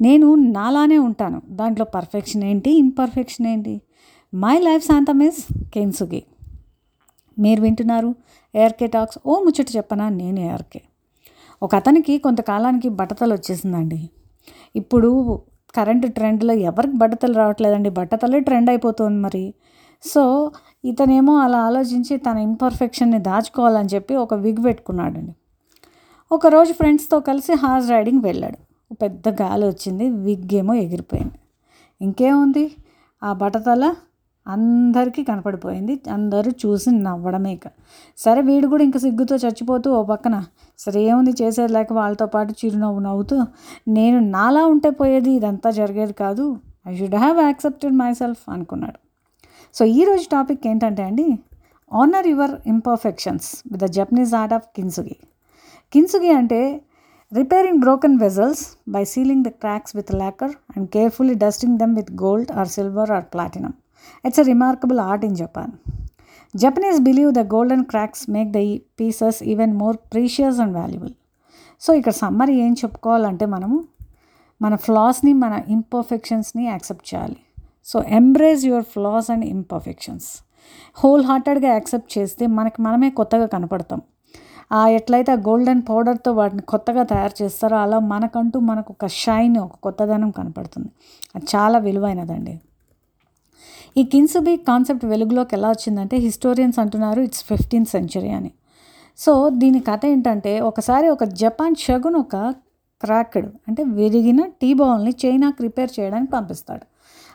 నేను నాలానే ఉంటాను. దాంట్లో పర్ఫెక్షన్ ఏంటి? ఇన్పర్ఫెక్షన్ ఏంటి? మై లైఫ్ శాంతం ఇస్ కెన్సుగి మీరు వింటున్నారు ఏఆర్కే టాక్స్ ఓ ముచ్చట చెప్పనా? నేను ఏఆర్కే ఒక అతనికి కొంతకాలానికి బట్టతలు వచ్చేసిందండి. ఇప్పుడు కరెంట్ ట్రెండ్లో ఎవరికి బట్టతలు రావట్లేదండి? బట్టతలే ట్రెండ్ అయిపోతుంది మరి. సో ఇతనేమో అలా ఆలోచించి తన ఇంపర్ఫెక్షన్ని దాచుకోవాలని చెప్పి ఒక విగ్ పెట్టుకున్నాడండి. ఒకరోజు ఫ్రెండ్స్తో కలిసి హార్స్ రైడింగ్ వెళ్ళాడు. పెద్ద గాలి వచ్చింది విగ్ ఏమో ఎగిరిపోయింది. ఇంకేముంది? ఆ బట్టతల అందరికీ కనపడిపోయింది. అందరూ చూసి నవ్వడమే ఇక. సరే వీడు కూడా ఇంకా సిగ్గుతో చచ్చిపోతూ ఓ పక్కన సరే ఏముంది చేసేది లేక వాళ్ళతో పాటు చిరునవ్వు నవ్వుతూ నేను నాలా ఉంటే పోయేది ఇదంతా జరిగేది కాదు. I should have accepted myself అనుకున్నాడు. సో ఈరోజు టాపిక్ ఏంటంటే అండి honour your imperfections with the Japanese art of kintsugi kintsugi అంటే repairing broken vessels by sealing the cracks with lacquer and carefully dusting them with gold or silver or platinum it's a remarkable art in Japan Japanese believe the golden cracks make the pieces even more precious and valuable so ఇక్కడ summary ఏం చెప్పుకోవాలంటే మనము మన ఫ్లాస్ని మన ఇంపర్ఫెక్షన్స్ని accept చేయాలి. So embrace your flaws and imperfections whole హార్టెడ్గా accept చేస్తే మనకి మనమే కొత్తగా కనపడతాం. ఎట్లయితే ఆ గోల్డెన్ పౌడర్తో వాటిని కొత్తగా తయారు చేస్తారో అలా మనకంటూ మనకు ఒక షైన్ ఒక కొత్తదనం కనపడుతుంది. అది చాలా విలువైనదండి. ఈ కిన్సుబి కాన్సెప్ట్ వెలుగులోకి ఎలా వచ్చిందంటే హిస్టోరియన్స్ అంటున్నారు ఇట్స్ ఫిఫ్టీన్త్ సెంచరీ అని. సో దీని కథ ఏంటంటే ఒకసారి ఒక జపాన్ షగున్ ఒక క్రాక్డ్ అంటే విరిగిన టీ బౌల్ని చైనాకి రిపేర్ చేయడానికి పంపిస్తాడు.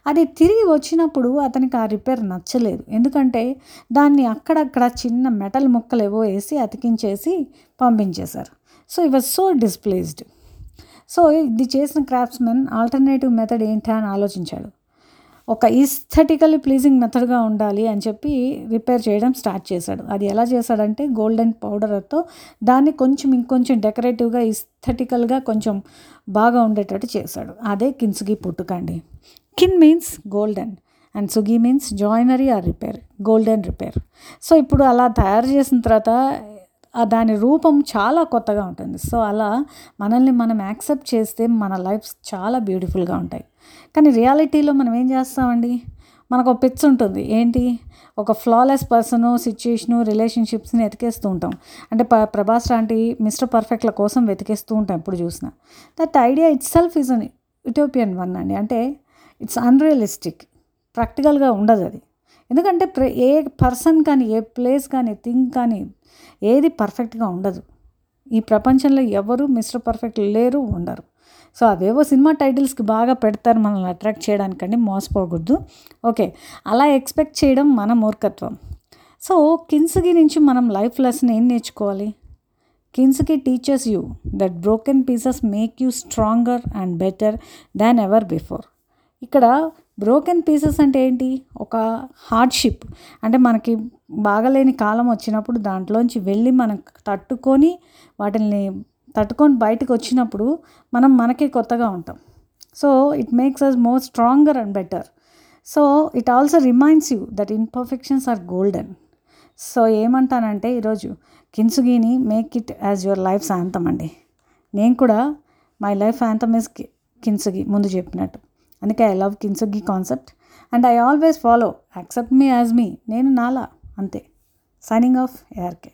అది తిరిగి వచ్చినప్పుడు అతనికి ఆ రిపేర్ నచ్చలేదు. ఎందుకంటే దాన్ని అక్కడక్కడ చిన్న మెటల్ ముక్కలు ఏవో వేసి అతికించేసి పంపించేశారు. సో ఈ వాజ్ సో డిస్ప్లేస్డ్ సో ఇది చేసిన క్రాఫ్ట్స్మెన్ ఆల్టర్నేటివ్ మెథడ్ ఏంటా అని ఆలోచించాడు. ఒక ఈస్థెటికల్లీ ప్లీజింగ్ మెథడ్గా ఉండాలి అని చెప్పి రిపేర్ చేయడం స్టార్ట్ చేశాడు. అది ఎలా చేశాడంటే గోల్డెన్ పౌడర్తో దాన్ని కొంచెం ఇంకొంచెం డెకరేటివ్గా ఈస్థెటికల్గా కొంచెం బాగా ఉండేటట్టు చేశాడు. అదే కిన్సుగి పుట్టుకండి. Kin means golden and సుగి means joinery or repair golden repair so ఇప్పుడు అలా తయారు చేసిన తర్వాత దాని రూపం చాలా కొత్తగా ఉంటుంది. సో అలా మనల్ని మనం యాక్సెప్ట్ చేస్తే మన లైఫ్ చాలా బ్యూటిఫుల్గా ఉంటాయి. కానీ రియాలిటీలో మనం ఏం చేస్తామండి? మనకు ఒక పిచ్ ఉంటుంది. ఏంటి? ఒక ఫ్లాలెస్ పర్సను సిచ్యుయేషను రిలేషన్షిప్స్ని వెతికేస్తూ ఉంటాం. అంటే ప ప్రభాస్ లాంటి మిస్టర్ పర్ఫెక్ట్ల కోసం వెతికేస్తూ ఉంటాం ఎప్పుడు చూసినా. That idea itself is an utopian one అండి. అంటే ఇట్స్ అన్రియలిస్టిక్ ప్రాక్టికల్గా ఉండదు అది. ఎందుకంటే ఏ పర్సన్ కానీ ఏ ప్లేస్ కానీ థింగ్ కానీ ఏది పర్ఫెక్ట్గా ఉండదు. ఈ ప్రపంచంలో ఎవరు మిస్టర్ పర్ఫెక్ట్ లేరు ఉండరు. సో అవేవో సినిమా టైటిల్స్కి బాగా పెడతారు మనల్ని అట్రాక్ట్ చేయడానికండి మోసపోకూడదు. ఓకే అలా ఎక్స్పెక్ట్ చేయడం మన మూర్ఖత్వం. సో కిన్స్కి నుంచి మనం లైఫ్ లెసన్ ఏం నేర్చుకోవాలి? Kintsugi teaches you that broken pieces make you stronger and better than ever before. ఇక్కడ బ్రోకెన్ పీసెస్ అంటే ఏంటి? ఒక హార్డ్షిప్ అంటే మనకి బాగలేని కాలం వచ్చినప్పుడు దాంట్లోంచి వెళ్ళి మనం తట్టుకొని వాటిని తట్టుకొని బయటకు వచ్చినప్పుడు మనం మనకే కొత్తగా ఉంటాం. So it makes us more stronger and better so it also reminds you that imperfections are golden so ఏమంటానంటే ఈరోజు కిన్సుగీని make it as your life శాంతం అండి. నేను కూడా మై లైఫ్ శాంతం ఇస్ కిన్సుగి. ముందు చెప్పినట్టు. అందుకే I love kintsugi concept and I always follow accept me as me నేను నాలా అంతే. Signing off ARK